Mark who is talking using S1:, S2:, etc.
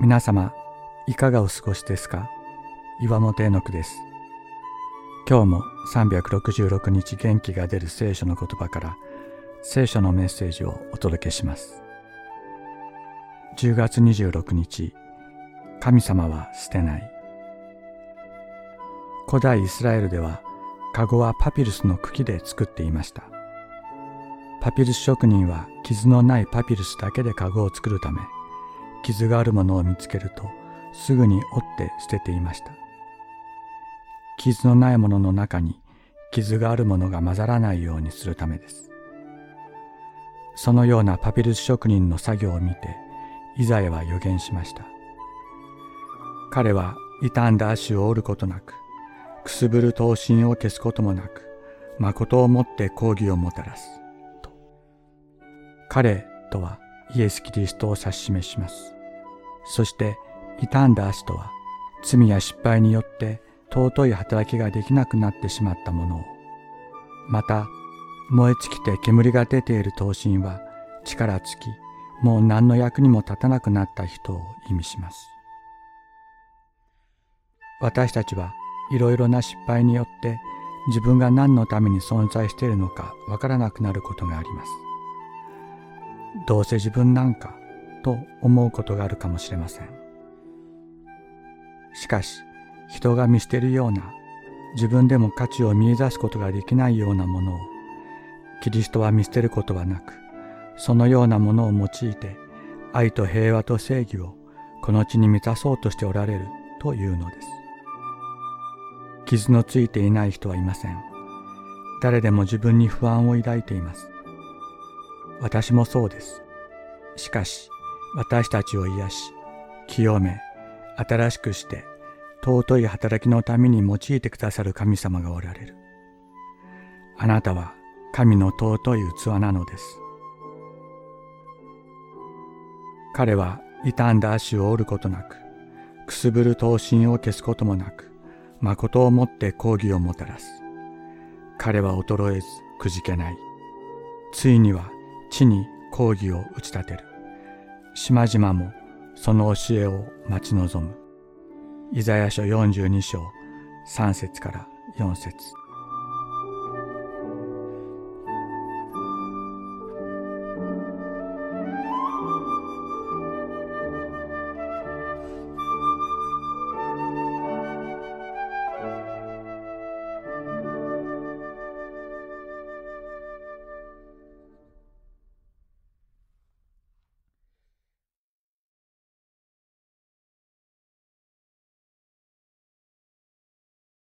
S1: 皆様いかがお過ごしですか？岩本絵の句です。今日も366日元気が出る聖書の言葉から聖書のメッセージをお届けします。10月26日神様は捨てない。古代イスラエルではカゴはパピルスの茎で作っていました。パピルス職人は傷のないパピルスだけでカゴを作るため傷があるものを見つけるとすぐに折って捨てていました。傷のないものの中に傷があるものが混ざらないようにするためです。そのようなパピルス職人の作業を見てイザヤは予言しました。彼は傷んだ足を折ることなくくすぶる刀身を消すこともなく誠をもって抗議をもたらすと。彼とはイエス・キリストを指し示します。そして傷んだ足とは罪や失敗によって尊い働きができなくなってしまったものを。また燃え尽きて煙が出ている刀身は力尽きもう何の役にも立たなくなった人を意味します。私たちはいろいろな失敗によって自分が何のために存在しているのかわからなくなることがあります。どうせ自分なんかと思うことがあるかもしれません。しかし人が見捨てるような自分でも価値を見出すことができないようなものをキリストは見捨てることはなくそのようなものを用いて愛と平和と正義をこの地に満たそうとしておられるというのです。傷のついていない人はいません。誰でも自分に不安を抱いています。私もそうです。しかし、私たちを癒し、清め、新しくして、尊い働きのために用いてくださる神様がおられる。あなたは神の尊い器なのです。彼は傷んだ足を折ることなく、くすぶる刀身を消すこともなく、誠をもって抗議をもたらす。彼は衰えずくじけない。ついには地に抗議を打ち立てる。島々もその教えを待ち望む。イザヤ書42章3節から4節